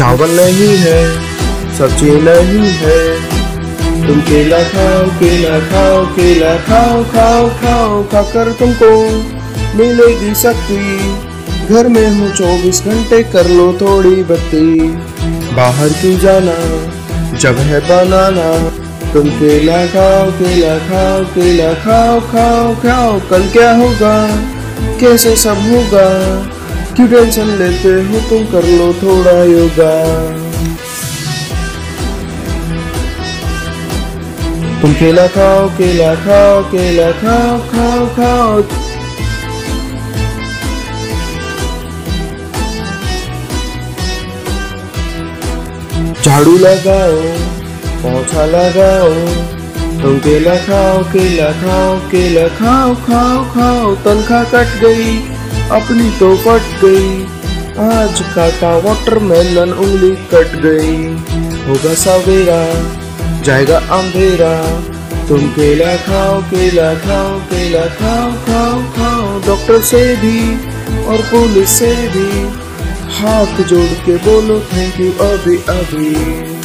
चावल नहीं है, सब्ज़ी नहीं है। तुम केला खाओ केला खाओ केला खाओ खाओ खाओ, खाकर तुमको मिलेगी शक्ति। घर में हो चौबीस घंटे, कर लो थोड़ी बत्ती। बाहर क्यों जाना, जब है बनाना। तुम केला खाओ केला खाओ केला खाओ खाओ खाओ, कल क्या होगा, कैसे सब होगा? क्यों टेंशन लेते हो, तुम कर लो थोड़ा योगा। तुम केला खाओ केला खाओ केला खाओ खाओ खाओ। झाड़ू लगाओ, पोछा लगाओ। तुम केला खाओ केला खाओ केला खाओ खाओ खाओ। तनख्वाह कट गई। अपनी तो फट गई। आज काटा वाटरमेलन उंगली कट गई। होगा सवेरा, जाएगा अंधेरा। तुम केला खाओ केला खाओ केला खाओ खाओ खाओ। डॉक्टर से भी और पुलिस से भी हाथ जोड़ के बोलो थैंक यू अभी अभी।